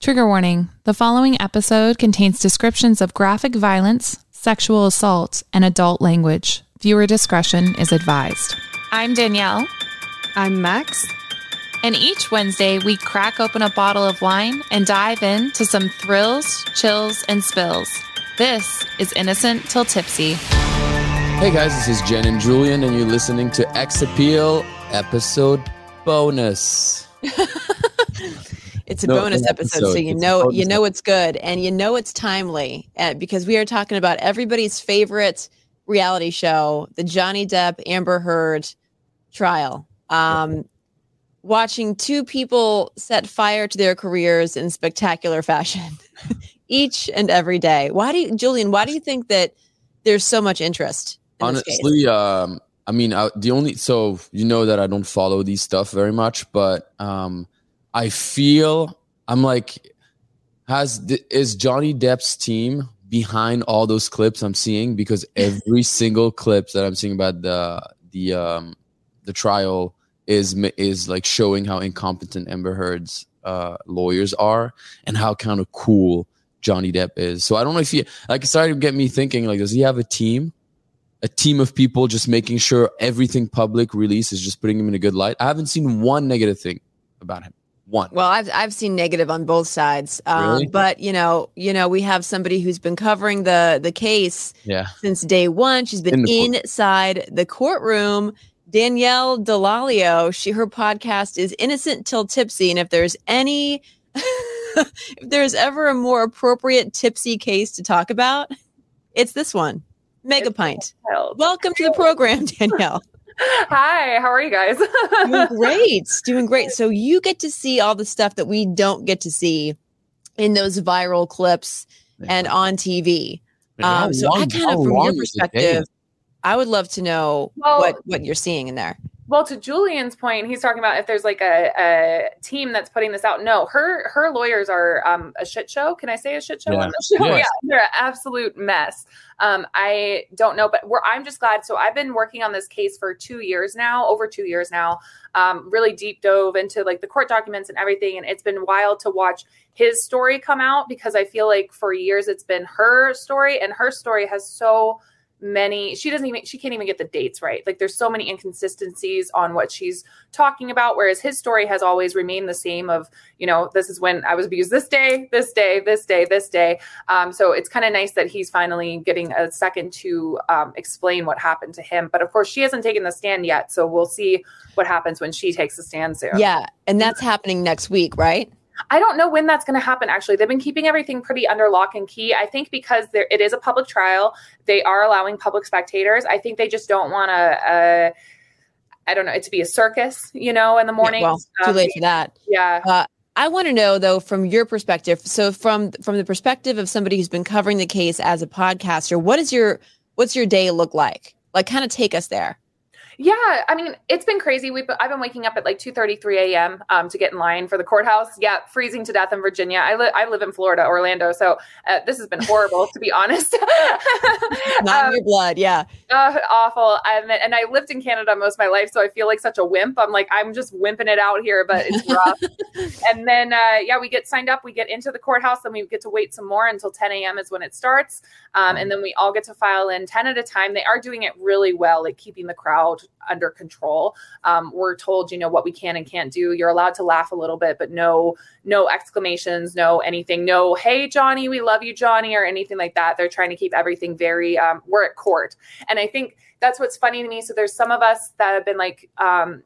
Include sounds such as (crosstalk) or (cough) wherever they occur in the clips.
Trigger warning the following episode contains descriptions of graphic violence, sexual assault, and adult language. Viewer discretion is advised. I'm Danielle. I'm Max. And each Wednesday, we crack open a bottle of wine and dive into some thrills, chills, and spills. This is Innocent Till Tipsy. Hey guys, this is Jenn and Julien, and you're listening to Ex Appeal episode bonus. (laughs) It's a No, bonus episode, episode. so you It's know you know it's good, and you know it's timely uh, because we are talking about everybody's favorite reality show, the Johnny Depp Amber Heard trial. Um, watching two people set fire to their careers in spectacular fashion, (laughs) each and every day. Why do you, Julien? Why do you think that there's so much interest? In? Honestly, um, I mean, I, the only so you know that I don't follow these stuff very much, but um, I feel I'm like, has is Johnny Depp's team behind all those clips I'm seeing? Because (laughs) every single clips that I'm seeing about the the um, the trial is is like showing how incompetent Amber Heard's uh, lawyers are and how kind of cool Johnny Depp is. So I don't know if he like it started to get me thinking like, does he have a team? A team of people just making sure everything public release is just putting him in a good light. I haven't seen one negative thing about him. One. Well, I've I've seen negative on both sides, um, Really? but you know, you know, we have somebody who's been covering the the case yeah. since day one. She's been In the court- inside the courtroom. Danielle Delalio, she her podcast is Innocent Till Tipsy, and if there's any, (laughs) if there's ever a more appropriate tipsy case to talk about, it's this one. Mega pint. Welcome to the program, (laughs) Danielle. Hi, how are you guys? doing (laughs) great doing great. So you get to see all the stuff that we don't get to see in those viral clips and on tv How um, so i kind of from your perspective i would love to know Well- what what you're seeing in there well, to Julien's point, he's talking about if there's like a, a team that's putting this out. No, her her lawyers are um, a shit show. Can I say a shit show Yeah. on the show? Yes. Yeah, they're an absolute mess. Um, I don't know, but we're, I'm just glad. So I've been working on this case for two years now, over two years now. Um, really deep dove into like the court documents and everything, and it's been wild to watch his story come out because I feel like for years it's been her story, and her story has so many she doesn't even she can't even get the dates right. Like there's so many inconsistencies on what she's talking about whereas his story has always remained the same of you know this is when i was abused this day this day this day this day. Um, so it's kind of nice that he's finally getting a second to um, explain what happened to him. But of course she hasn't taken the stand yet so we'll see what happens when she takes the stand soon yeah and that's happening next week right I don't know when that's going to happen. Actually, they've been keeping everything pretty under lock and key. I think because there it is a public trial, they are allowing public spectators. I think they just don't want to. Uh, I don't know it to be a circus, you know, in the morning. Yeah, well too late for that Yeah. uh, I want to know though from your perspective. So from from the perspective of somebody who's been covering the case as a podcaster, what is your what's your day look like? Like, kind of take us there. Yeah, I mean, it's been crazy. We've I've been waking up at like two thirty, three a.m. Um, to get in line for the courthouse. Yeah, freezing to death in Virginia. I live I live in Florida, Orlando, so uh, this has been horrible to be honest. (laughs) Not Um, in your blood, yeah. uh, awful. And and I lived in Canada most of my life, so I feel like such a wimp. I'm like I'm just wimping it out here, but it's (laughs) rough. and then uh, yeah, we get signed up. We get into the courthouse, and we get to wait some more until 10 a.m. is when it starts. Um, and then we all get to file in 10 at a time. They are doing it really well, like keeping the crowd under control. Um, we're told, you know, what we can and can't do. You're allowed to laugh a little bit, but no, no exclamations, no anything, no, hey, Johnny, we love you, Johnny, or anything like that. They're trying to keep everything very, um, we're at court. And I think that's what's funny to me. So there's some of us that have been like, um,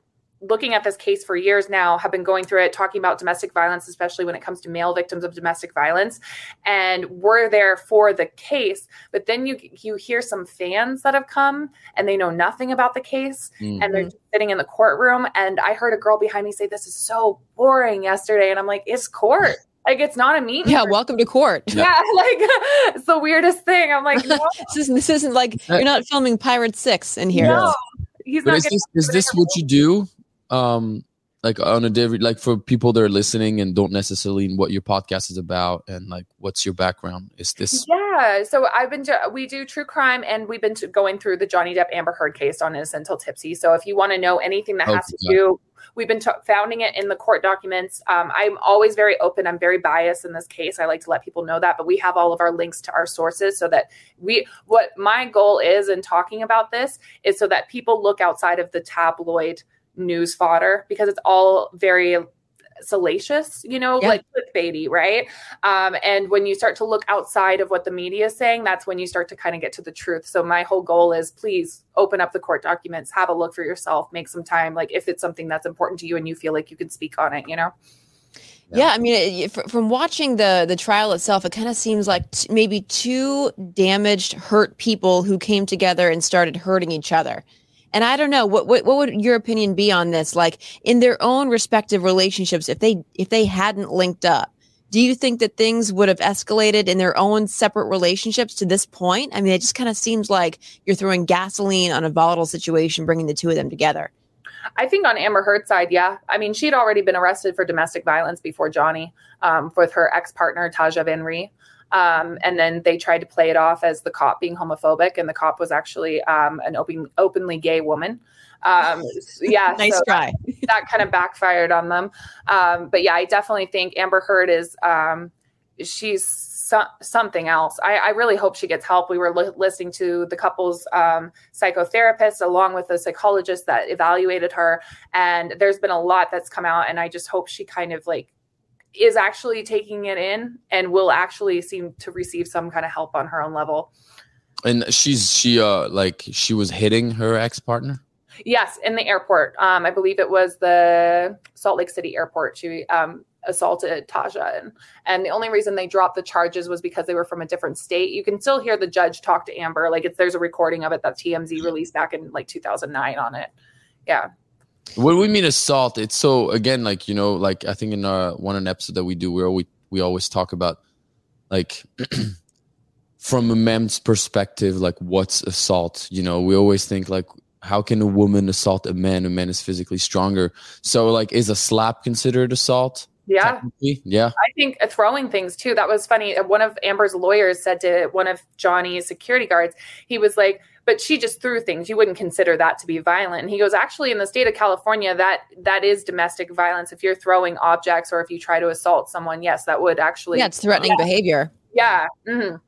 looking at this case for years now, have been going through it, talking about domestic violence, especially when it comes to male victims of domestic violence. And we're there for the case. But then you you hear some fans that have come and they know nothing about the case Mm. and they're sitting in the courtroom. And I heard a girl behind me say, This is so boring yesterday. And I'm like, It's court. Like it's not a meet. Yeah, welcome to court. (laughs) Yeah, like (laughs) it's the weirdest thing. I'm like, (laughs) no, this isn't this isn't like you're not filming Pirate Six in here. no. He's But not is this is this what you do? Um, like on a daily, like for people that are listening and don't necessarily know what your podcast is about, and like what's your background? Is this Yeah, so I've been we do true crime, and we've been going through the Johnny Depp Amber Heard case on Innocent Till Tipsy. So if you want to know anything that has to Okay. do, we've been t- founding it in the court documents. Um, I'm always very open. I'm very biased in this case. I like to let people know that, but we have all of our links to our sources so that we. What my goal is in talking about this is so that people look outside of the tabloid news fodder because it's all very salacious, you know, Yeah. like clickbaity, right? Um, and when you start to look outside of what the media is saying, that's when you start to kind of get to the truth. So my whole goal is please open up the court documents, have a look for yourself, make some time. Like if it's something that's important to you and you feel like you can speak on it, you know? Yeah, I mean, it, from watching the the trial itself, it kind of seems like t- maybe two damaged, hurt people who came together and started hurting each other. And I don't know what, what what would your opinion be on this? Like in their own respective relationships, if they if they hadn't linked up, do you think that things would have escalated in their own separate relationships to this point? I mean, it just kind of seems like you're throwing gasoline on a volatile situation, bringing the two of them together. I think on Amber Heard's side, yeah. I mean, she'd already been arrested for domestic violence before Johnny um, with her ex partner, Tasya Van. Um, and then they tried to play it off as the cop being homophobic, and the cop was actually um, an open, openly gay woman. Um, yeah, (laughs) Nice so try. that kind of backfired on them. Um, but yeah, I definitely think Amber Heard is um, she's so- something else. I, I really hope she gets help. We were li- listening to the couple's um, psychotherapist along with the psychologist that evaluated her, and there's been a lot that's come out, and I just hope she kind of like is actually taking it in and will actually seem to receive some kind of help on her own level. and she's she uh like she was hitting her ex partner. Yes, in the airport. Um, I believe it was the Salt Lake City airport. She um, assaulted Tasya, and and the only reason they dropped the charges was because they were from a different state. You can still hear the judge talk to Amber. Like it's there's a recording of it that TMZ released back in like 2009 on it. Yeah, When we mean assault, it's so again like you know like I think in uh, one an episode that we do we we always talk about like (clears throat) from a man's perspective like what's assault? You know we always think like how can a woman assault a man? A man is physically stronger. So like is a slap considered assault yeah. yeah I think throwing things too. That was funny. Uh, One of Amber's lawyers said to one of Johnny's security guards, he was like, "But she just threw things. You wouldn't consider that to be violent." And he goes, "Actually, in the state of California, that that is domestic violence. If you're throwing objects or if you try to assault someone, yes, that would actually Yeah, it's threatening behavior. yeah. mhm.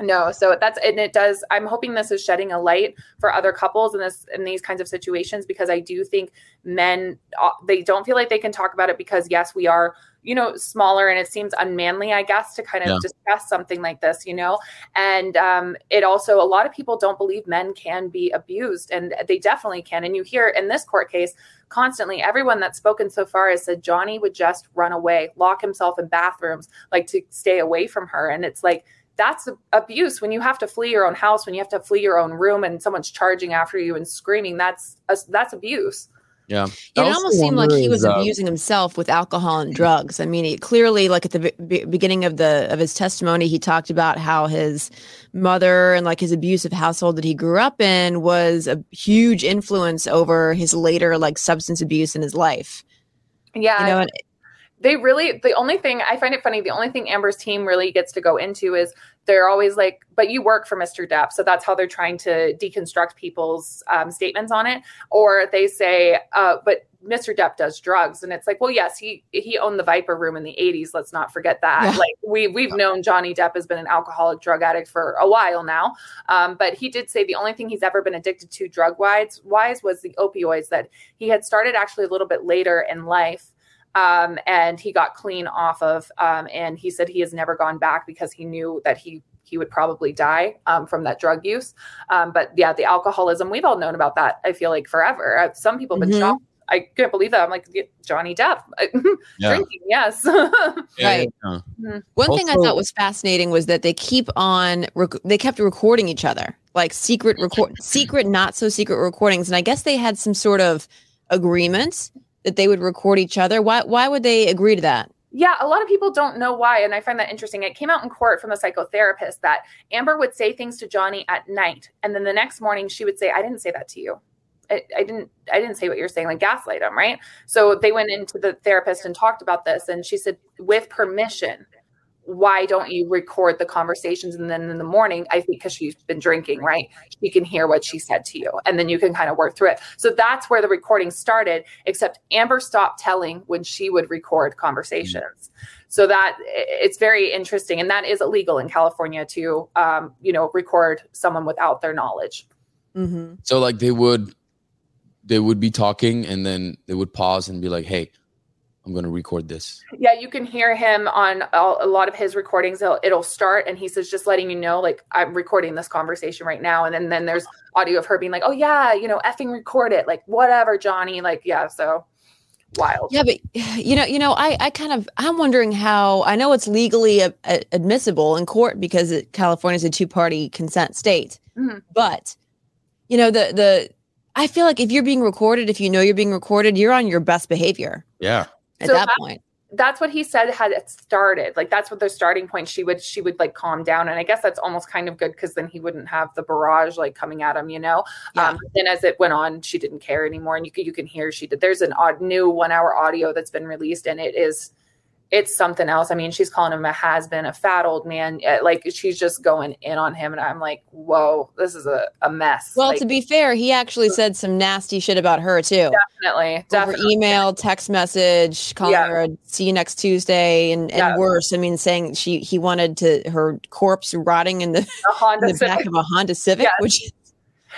No, so that's and it does. I'm hoping this is shedding a light for other couples in this in these kinds of situations because I do think men uh, they don't feel like they can talk about it because yes, we are you know smaller and it seems unmanly I guess to kind of Yeah. discuss something like this, you know. And um, it also a lot of people don't believe men can be abused and they definitely can. And you hear in this court case constantly everyone that's spoken so far has said Johnny would just run away, lock himself in bathrooms like to stay away from her and it's like that's abuse when you have to flee your own house when you have to flee your own room and someone's charging after you and screaming that's that's abuse yeah It almost seemed like he was is, uh, abusing himself with alcohol and drugs. I mean, he clearly, like at the be- be- beginning of the of his testimony, he talked about how his mother and like his abusive household that he grew up in was a huge influence over his later like substance abuse in his life. yeah You know, and they really the only thing i find it funny the only thing amber's team really gets to go into is they're always like but you work for mr depp so that's how they're trying to deconstruct people's um, statements on it. Or they say uh, but mr depp does drugs and it's like well yes he he owned the viper room in the 80s let's not forget that. Yeah. like we we've known johnny depp has been an alcoholic drug addict for a while now. Um, but he did say the only thing he's ever been addicted to drug wise wise was the opioids that he had started actually a little bit later in life um, and he got clean off of. Um, and he said he has never gone back because he knew that he he would probably die um, from that drug use. Um, but yeah, the alcoholism we've all known about that. I feel like forever. Uh, some people have been Mhm. shocked. I couldn't believe that. I'm like Johnny Depp (laughs) yeah. drinking. Yes. (laughs) Right. yeah. One thing I thought was fascinating was that they keep on rec- they kept recording each other like secret record secret not so secret recordings and I guess they had some sort of agreement that they would record each other. Why why would they agree to that? Yeah, a lot of people don't know why, and I find that interesting. It came out in court from a psychotherapist that Amber would say things to Johnny at night, and then the next morning she would say, "I didn't say that to you. I, I didn't. I didn't say what you're saying." Like gaslight him, right? So they went into the therapist and talked about this, and she said, "With permission, why don't you record the conversations? And then in the morning i think because she's been drinking right she can hear what she said to you and then you can kind of work through it. So that's where the recording started except amber stopped telling when she would record conversations. So that it's very interesting and that is illegal in california to um, you know record someone without their knowledge. Mm-hmm. So like they would they would be talking and then they would pause and be like, "Hey, I'm going to record this." Yeah, you can hear him on a a lot of his recordings. It'll, it'll start, and he says, "Just letting you know, like I'm recording this conversation right now." And then then there's audio of her being like, "Oh yeah, you know, effing record it, like whatever, Johnny." Like yeah, so wild. Yeah, but you know, you know, I, I kind of, I'm wondering how. I know it's legally a, a- admissible in court because it, California is a two-party consent state. Mhm. But you know, the the, I feel like if you're being recorded, if you know you're being recorded, you're on your best behavior Yeah. At So that that- point. That's what he said had it started. Like that's what their starting point. She would she would like calm down, and I guess that's almost kind of good because then he wouldn't have the barrage like coming at him, you know. Yeah. Um, then as it went on, she didn't care anymore, and you can you can hear she did. There's an odd new one hour audio that's been released, and it is it's something else. I mean, she's calling him a has been, a fat old man. Like she's just going in on him, and I'm like, whoa, this is a, a mess. Well, like, to be fair, he actually said some nasty shit about her too. definitely, Over definitely. email, text message, calling Yeah. her a see you next Tuesday, and, and Yeah. worse. I mean, saying she he wanted to her corpse rotting in the, Honda in the back of a Honda Civic, Yes. which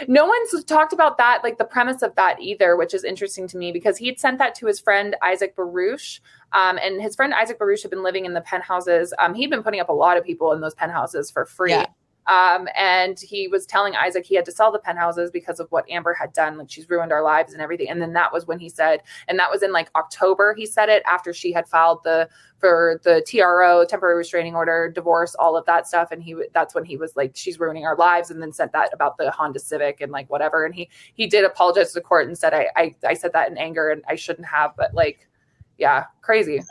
No one's talked about that, like the premise of that either, which is interesting to me because he'd sent that to his friend Isaac Baruch. Um, and his friend Isaac Baruch had been living in the penthouses. Um, he'd been putting up a lot of people in those penthouses for free. Yeah. Um, and he was telling Isaac he had to sell the penthouses because of what Amber had done. Like she's ruined our lives and everything. And then that was when he said, and that was in like October, he said it after she had filed the for the TRO, temporary restraining order, divorce, all of that stuff. And he that's when he was like, she's ruining our lives, and then said that about the Honda Civic and like whatever. And he he did apologize to the court and said, I I, I said that in anger and I shouldn't have, but like, yeah, crazy.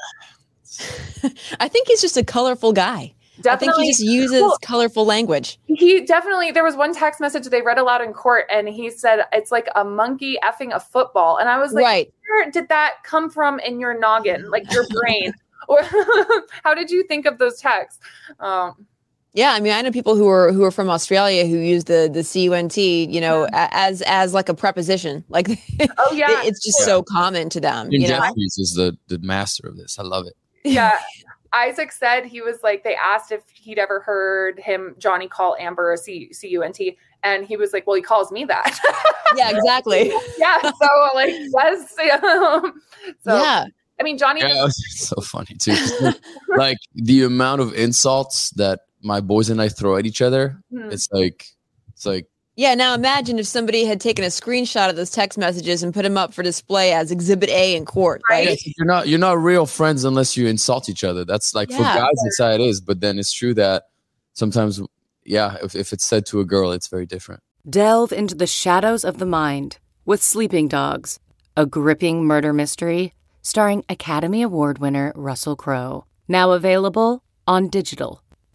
(laughs) I think he's just a colorful guy. I think he just uses Well, colorful language. he definitely there was one text message they read aloud in court and he said it's like a monkey effing a football and i was like right. where did that come from in your noggin like your brain (laughs) or (laughs) how did you think of those texts um Yeah, I mean, I know people who are who are from Australia who use the the cunt, you know, a- as as like a preposition. (laughs) Like, oh yeah it's just Yeah. so common to them. Jim You know, Jefferies is the the master of this. I love it. yeah isaac said he was like they asked if he'd ever heard him johnny call amber a C- c-u-n-t and he was like well he calls me that (laughs) yeah, exactly. yeah so like yes (laughs) so yeah, i mean johnny Yeah, it's (laughs) so funny too. like the amount of insults that my boys and I throw at each other. Hmm. It's like it's like yeah. Now imagine if somebody had taken a screenshot of those text messages and put them up for display as Exhibit A in court. Right. Like, you're not you're not real friends unless you insult each other. That's like for guys, it's how it is. But then it's true that sometimes, yeah, if, if it's said to a girl, it's very different. Delve into the shadows of the mind with Sleeping Dogs, a gripping murder mystery starring Academy Award winner Russell Crowe. Now available on digital.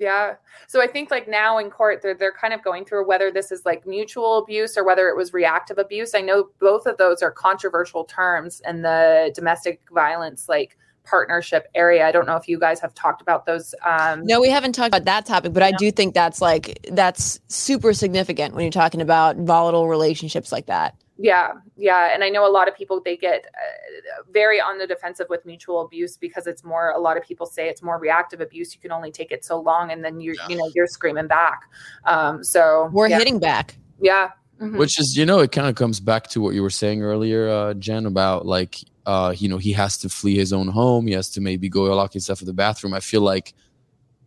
Yeah. So I think like now in court, they're they're kind of going through whether this is like mutual abuse or whether it was reactive abuse. I know both of those are controversial terms in the domestic violence like partnership area. I don't know if you guys have talked about those. Um, No, we haven't talked about that topic, but I do think that's like that's super significant when you're talking about volatile relationships like that. Yeah, yeah, and I know a lot of people they get uh, very on the defensive with mutual abuse because it's more. A lot of people say it's more reactive abuse. You can only take it so long, and then you you know you're screaming back. Um, so We're yeah, hitting back. Yeah, mhm. which is you know it kind of comes back to what you were saying earlier uh jenn about like uh you know he has to flee his own home he has to maybe go lock himself in the bathroom i feel like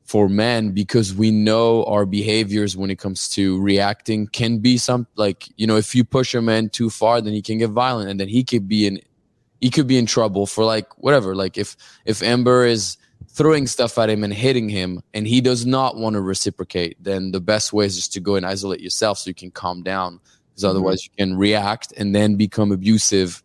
for men because we know our behaviors when it comes to reacting can be some like you know if you push a man too far then he can get violent and then he could be in he could be in trouble for like whatever. Like if if amber is throwing stuff at him and hitting him and he does not want to reciprocate then the best way is just to go and isolate yourself so you can calm down because mm-hmm. otherwise you can react and then become abusive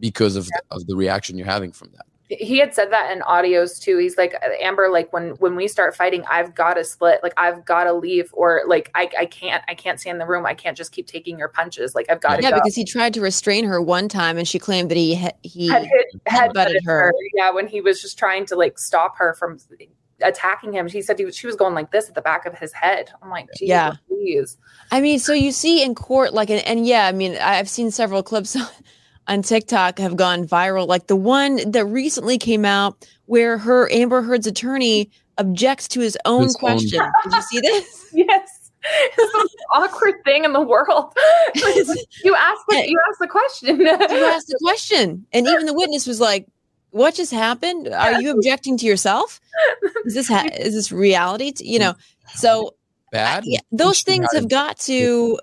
because of the, of the reaction you're having from that he had said that in audios too. He's like Amber, like when when we start fighting, I've got to split. Like I've got to leave, or like I I can't I can't stay in the room. I can't just keep taking your punches. Like I've got to Yeah, go. because he tried to restrain her one time, and she claimed that he he, had hit, had butted her. Yeah, when he was just trying to like stop her from attacking him, she said he was, she was going like this at the back of his head. I'm like, Jesus, Yeah. please. I mean, so you see in court, like, and, and yeah, I mean, I've seen several clips (laughs) on TikTok have gone viral. Like the one that recently came out where her Amber Heard's attorney objects to his own His own- question. Did you see this? (laughs) Yes. It's the most awkward thing in the world. (laughs) you ask the, you ask the question. You asked the question, and even the witness was like, "What just happened? Are you objecting to yourself? Is this ha- is this reality? To, you know?" So bad yeah, those things have got to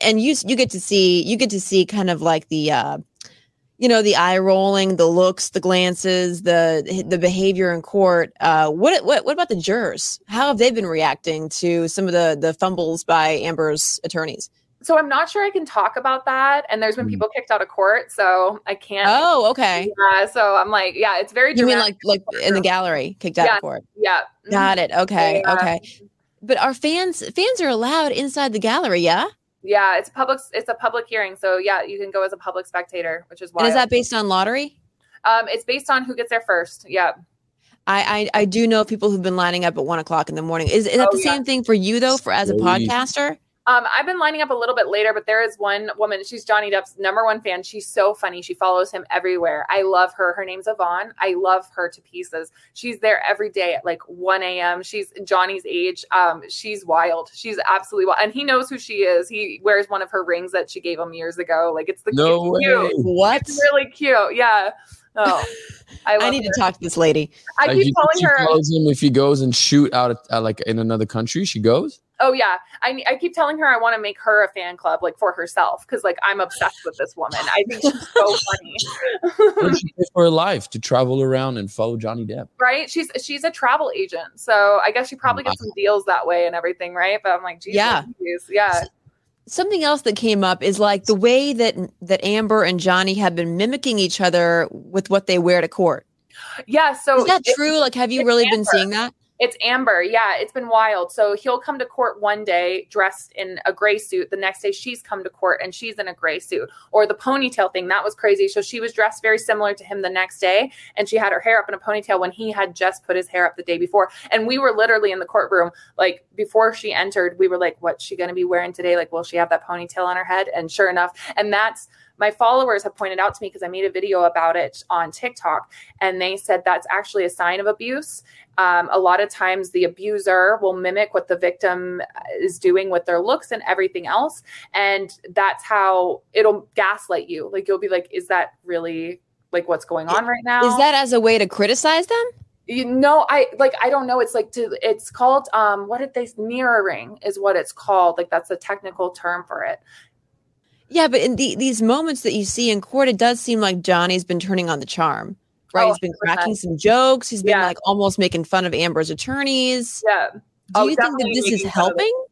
and you you get to see you get to see kind of like the uh you know the eye rolling the looks the glances the the behavior in court uh what what what about the jurors how have they been reacting to some of the the fumbles by amber's attorneys so I'm not sure I can talk about that. And there's been Mm. people kicked out of court, so I can't. oh okay Yeah, so I'm like, yeah, it's very. you mean like like in the gallery kicked out Yeah. of court Yeah. got it okay Yeah. okay but our fans fans are allowed inside the gallery yeah Yeah, it's a public. It's a public hearing, so yeah, you can go as a public spectator, which is why. and is that based on lottery Um, it's based on who gets there first. Yeah. I, I I do know people who've been lining up at one o'clock in the morning. Is, is that Oh, the yeah. same thing for you though? For as a podcaster, Um, I've been lining up a little bit later, but there is one woman. She's Johnny Depp's number one fan. She's so funny. She follows him everywhere. I love her. Her name's Yvonne. I love her to pieces. She's there every day at like 1 a.m. She's Johnny's age. Um, she's wild. She's absolutely wild. And he knows who she is. He wears one of her rings that she gave him years ago. Like it's the no it's way cute. what? It's really cute. Yeah. Oh, (laughs) I, I need her. to talk to this lady. I Like, keep you- telling she her. tells him if he goes and shoot out at, at, like in another country she goes Oh yeah, I I keep telling her I want to make her a fan club like for herself because like I'm obsessed with this woman. I think she's so funny. (laughs) She pay for her life to travel around and follow Johnny Depp. right? She's she's a travel agent, so I guess she probably gets some deals that way and everything, right? But I'm like, geez, Yeah. Louise, yeah, Something else that came up is like the way that that Amber and Johnny have been mimicking each other with what they wear to court. yeah. So Is that it- true? Like, have you it's really been seeing that? It's Amber. Yeah, it's been wild. So he'll come to court one day dressed in a gray suit. The next day she's come to court and she's in a gray suit. Or the ponytail thing, that was crazy. So she was dressed very similar to him the next day and she had her hair up in a ponytail when he had just put his hair up the day before. And we were literally in the courtroom like before she entered, we were like what's she going to be wearing today? Like will she have that ponytail on her head? And sure enough, and that's my followers have pointed out to me because I made a video about it on TikTok and they said that's actually a sign of abuse. Um, a lot of times the abuser will mimic what the victim is doing with their looks and everything else and that's how it'll gaslight you. Like you'll be like is that really like what's going on right now? Is that as a way to criticize them? you know i like i don't know. It's like to it's called um what did they mirroring is what it's called. Like that's a technical term for it Yeah, but in the, these moments that you see in court, it does seem like Johnny's been turning on the charm. Right, Oh, he's been cracking some jokes. He's been Yeah. like almost making fun of Amber's attorneys. yeah Do Oh, you think that this is making fun of it. helping?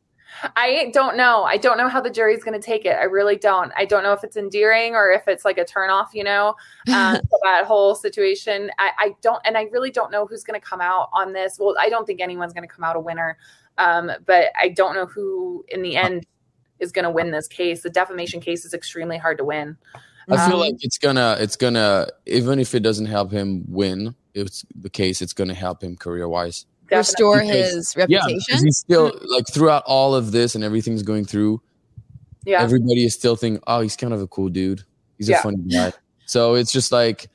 I don't know. I don't know how the jury's going to take it. I really don't. I don't know if it's endearing or if it's like a turnoff, you know, (laughs) um, that whole situation. I, I don't, and I really don't know who's going to come out on this. Well, I don't think anyone's going to come out a winner, um, but I don't know who in the end is going to win this case. The defamation case is extremely hard to win. I feel Um, like it's gonna it's gonna even if it doesn't help him win, it's the case, it's going to help him career wise. Restore Because- his Yeah, reputation. because he's still like throughout all of this and everything's going through. Yeah. Everybody is still thinking, oh, he's kind of a cool dude. He's Yeah. a funny guy. So it's just like,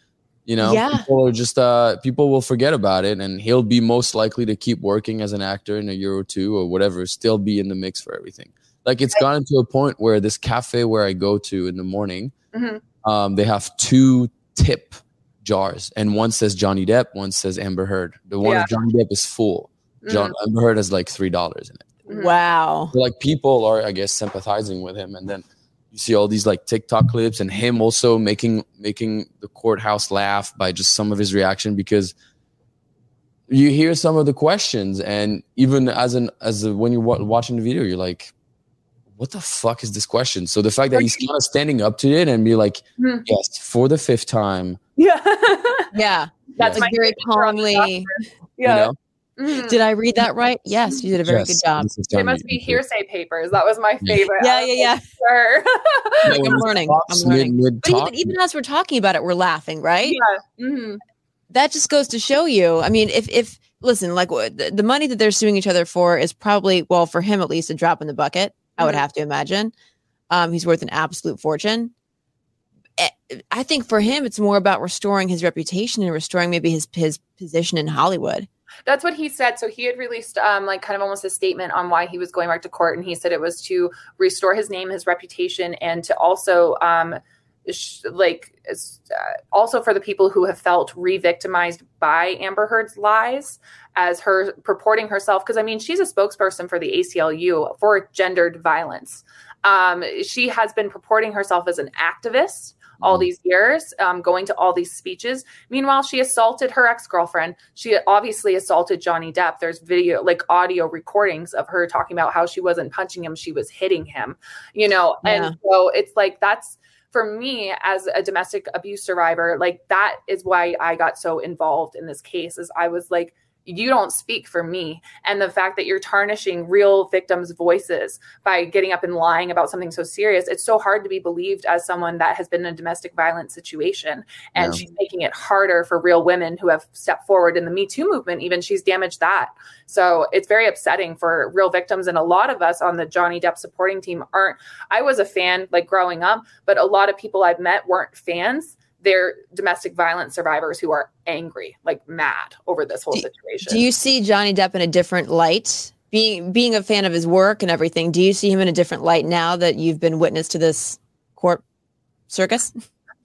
you know, Yeah. people are just uh people will forget about it and he'll be most likely to keep working as an actor in a year or two or whatever, still be in the mix for everything. Like it's gotten to a point where this cafe where I go to in the morning, Mhm. um, they have two tip jars, and one says Johnny Depp, one says Amber Heard. The one Yeah. with Johnny Depp is full. John Mm. Amber Heard has like three dollars in it. Mhm. wow. So, like people are, I guess, sympathizing with him, and then you see all these like TikTok clips and him also making making the courthouse laugh by just some of his reaction because you hear some of the questions, and even as an as a, when you're wa- watching the video, you're like, "What the fuck is this question?" So the fact that he's kind of standing up to it and be like, Hmm. "Yes, for the fifth time," Yeah. Yeah. That's Like my very signature on the calmly. yeah. you know, Mhm. Did I read that right? Yes, you did a very Yes, good job. this is They Johnny must be hearsay papers. That was my favorite. Yeah, yeah, yeah. like, (laughs) Sure. Yeah, I'm learning. I'm learning. mid- But even, even as we're talking about it, we're laughing, right? yeah. hmm That just goes to show you. I mean, if if listen, like the, the money that they're suing each other for is probably well for him at least a drop in the bucket. I would Mhm. have to imagine. Um, he's worth an absolute fortune. Eh, I think for him, it's more about restoring his reputation and restoring maybe his his position in Hollywood. That's what he said. So he had released um like kind of almost a statement on why he was going back to court, and he said it was to restore his name, his reputation, and to also um like uh, also for the people who have felt re-victimized by Amber Heard's lies as her purporting herself because I mean she's a spokesperson for the ACLU for gendered violence. Um, she has been purporting herself as an activist all Mhm. these years, um, going to all these speeches. Meanwhile, she assaulted her ex girlfriend. She obviously assaulted Johnny Depp. There's video, like audio recordings of her talking about how she wasn't punching him, she was hitting him, you know? Yeah. And so it's like that's for me as a domestic abuse survivor, like that is why I got so involved in this case, is I was like, you don't speak for me. And the fact that you're tarnishing real victims' voices by getting up and lying about something so serious, it's so hard to be believed as someone that has been in a domestic violence situation. And Yeah. she's making it harder for real women who have stepped forward in the Me Too movement. Even she's damaged that. So it's very upsetting for real victims. And a lot of us on the Johnny Depp supporting team aren't. I was a fan like growing up, but a lot of people I've met weren't fans. They're domestic violence survivors who are angry, like mad over this whole Do- situation. Do you see Johnny Depp in a different light? Being being a fan of his work and everything, do you see him in a different light now that you've been witness to this court circus?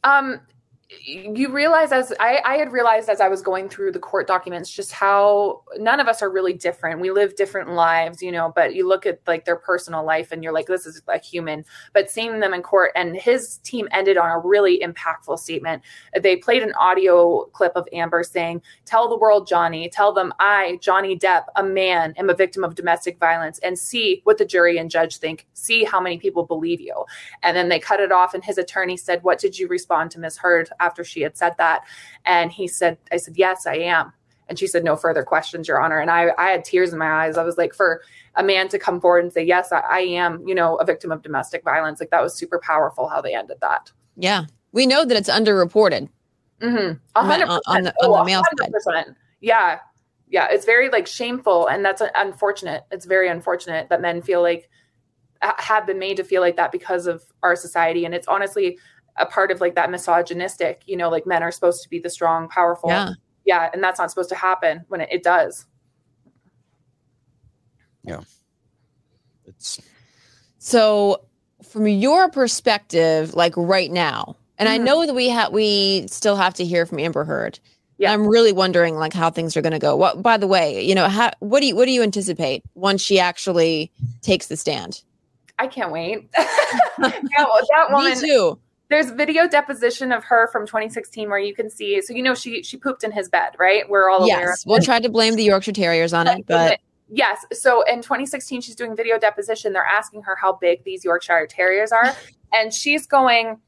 Um, you realize as I, I had realized as I was going through the court documents just how none of us are really different. We live different lives, you know, but you look at like their personal life and you're like, this is a human. But seeing them in court and his team ended on a really impactful statement. They played an audio clip of Amber saying, Tell the world, Johnny, tell them I, Johnny Depp, a man, am a victim of domestic violence and see what the jury and judge think. See how many people believe you. And then they cut it off, and his attorney said, What did you respond to Miss Heard after she had said that? And he said, I said, Yes, I am. And she said, No further questions, Your Honor. And I, I had tears in my eyes. I was like, For a man to come forward and say, Yes, I, I am, you know, a victim of domestic violence, like that was super powerful how they ended that. Yeah, we know that it's underreported. Mm-hmm. A hundred On- on the- on the Oh, male side. Yeah. Yeah. It's very like shameful. And that's unfortunate. It's very unfortunate that men feel like have been made to feel like that because of our society. And it's honestly a part of like that misogynistic, you know, like men are supposed to be the strong, powerful. Yeah. Yeah. And that's not supposed to happen when it, it does. Yeah. It's So, from your perspective, like right now, and I Mhm. know that we have we still have to hear from Amber Heard. Yeah. I'm really wondering like how things are going to go. What, by the way, you know, how, what do you what do you anticipate once she actually takes the stand? I can't wait. Yeah, (laughs) well, that woman, (laughs) Me too. There's video deposition of her from 2016 where you can see so you know she she pooped in his bed right? We're all aware Yes, we'll try to blame the Yorkshire Terriers on it, but (laughs) yes. So in 2016 she's doing video deposition. They're asking her how big these yorkshire terriers are. (laughs) And she's going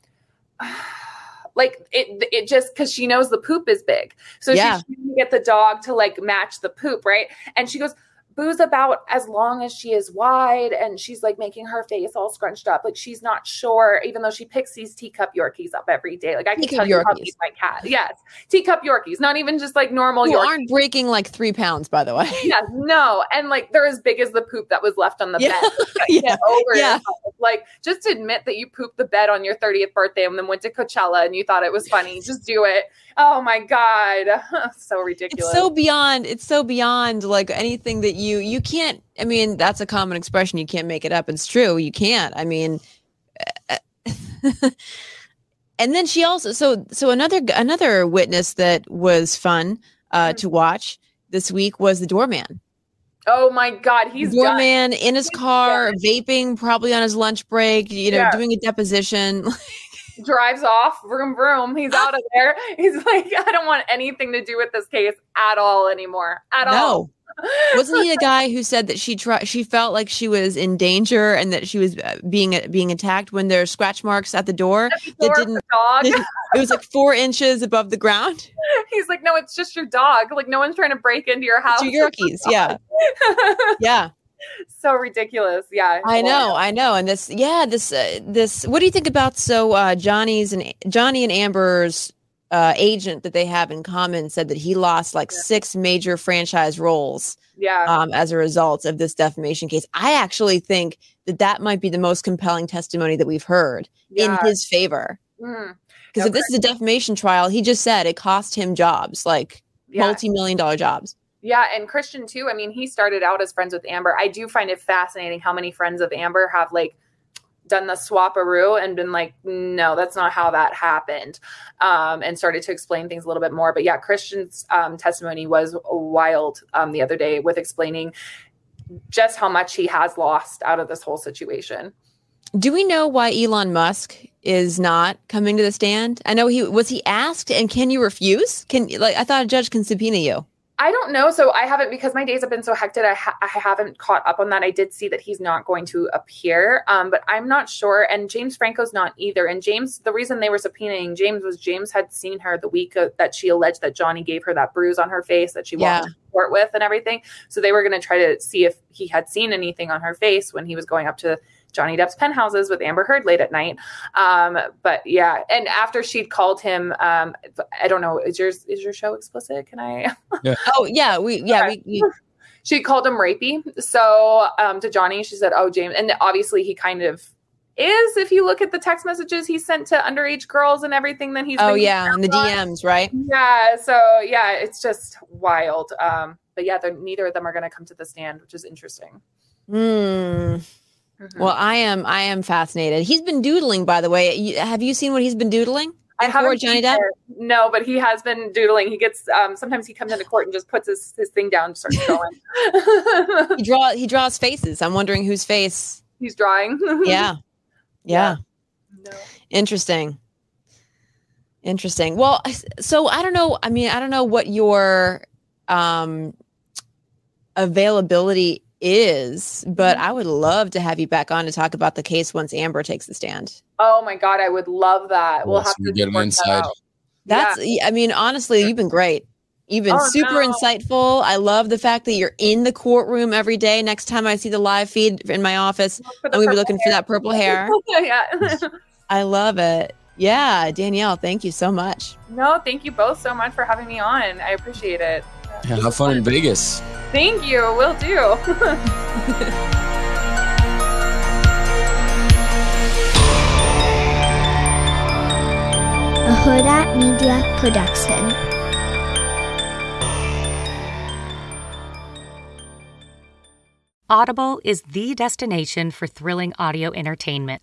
(sighs) like it it just because she knows the poop is big. So Yeah. she's trying to get the dog to like match the poop right? And she goes boo's about as long as she is wide and she's like making her face all scrunched up like she's not sure even though she picks these teacup yorkies up every day like i can Teacup tell you how Yorkies. to my cat yes teacup yorkies not even just like normal Who yorkies aren't breaking like three pounds, by the way. (laughs) yeah no and like they're as big as the poop that was left on the Yeah. bed (laughs) Yeah. Get over Yeah. like just admit that you pooped the bed on your 30th birthday and then went to coachella and you thought it was funny just do it oh my god (laughs) so ridiculous It's so beyond. It's so beyond like anything that you you can't. I mean, that's a common expression. You can't make it up. It's true. You can't. I mean, uh, (laughs) and then she also so so another another witness that was fun uh, to watch this week was the doorman. oh my god he's the done. doorman in his car, vaping, probably on his lunch break. You know, Yeah. doing a deposition. (laughs) drives off, vroom vroom. He's out of there. (laughs) He's like, I don't want anything to do with this case at all anymore. At all. no. (laughs) Wasn't he the guy who said that she tried? She felt like she was in danger and that she was uh, being being attacked when there's scratch marks at the door. The that door didn't- the dog. didn't- It was like four inches above the ground. (laughs) He's like, no, it's just your dog. Like, no one's trying to break into your house. Two Yorkies, yeah, yeah. (laughs) so ridiculous. Yeah. I know, I know. And this, yeah, this, uh, this. What do you think about so uh, Johnny's and Johnny and Amber's uh, agent that they have in common said that he lost like six major franchise roles Yeah. um, as a result of this defamation case. I actually think that that might be the most compelling testimony that we've heard in his favor. Mm. Because No, if this is a defamation trial, he just said it cost him jobs, like Yeah. multi-million dollar jobs. Yeah, and Christian too. I mean, he started out as friends with Amber. I do find it fascinating how many friends of Amber have like done the swaparoo and been like, no, that's not how that happened, um, and started to explain things a little bit more. But yeah, Christian's um, testimony was wild um, the other day with explaining just how much he has lost out of this whole situation. Do we know why Elon Musk is not coming to the stand? I know he was he asked, and can you refuse? Can like I thought a judge can subpoena you. I don't know. So I haven't because my days have been so hectic. I, ha- I haven't caught up on that. I did see that he's not going to appear, um, but I'm not sure. And James Franco's not either. And James, the reason they were subpoenaing James was James had seen her the week of, that she alleged that Johnny gave her that bruise on her face that she Yeah. walked to court with and everything. So they were going to try to see if he had seen anything on her face when he was going up to Johnny Depp's penthouses with Amber Heard late at night. Um, but yeah, and after she'd called him, um, I don't know, is yours is your show explicit? Can I? (laughs) Oh yeah, we yeah we, we (laughs) she called him rapey. So um, to Johnny, she said, "Oh, James," and obviously he kind of is. If you look at the text messages he sent to underage girls and everything, then he's oh yeah, and the DMs right. yeah. So yeah, it's just wild. Um, but yeah, they're, neither of them are going to come to the stand, which is interesting. Hmm. Mhm. Well, I am I am fascinated. He's been doodling, by the way. Have you seen what he's been doodling? I haven't Johnny Depp? No, but he has been doodling. He gets um, sometimes he comes into court and just puts his, his thing down and starts (laughs) going. He draw he draws faces. I'm wondering whose face. He's drawing. (laughs) Yeah, yeah. No. Interesting. Interesting. Well, so I don't know. I mean, I don't know what your um availability is, but Mm-hmm. I would love to have you back on to talk about the case once Amber takes the stand. Oh my god, I would love that. We'll Yes, have we to get an work that inside. That's Yeah. I mean, honestly, you've been great. You've been Oh, super no. insightful. I love the fact that you're in the courtroom every day. Next time I see the live feed in my office, I'm gonna be purple looking for that purple hair. (laughs) yeah. (laughs) I love it. Yeah, Danielle, thank you so much. no, thank you both so much for having me on. I appreciate it. Yeah, have fun in Vegas. Thank you. Will do. (laughs) a Hurrdat Media Production. Audible is the destination for thrilling audio entertainment.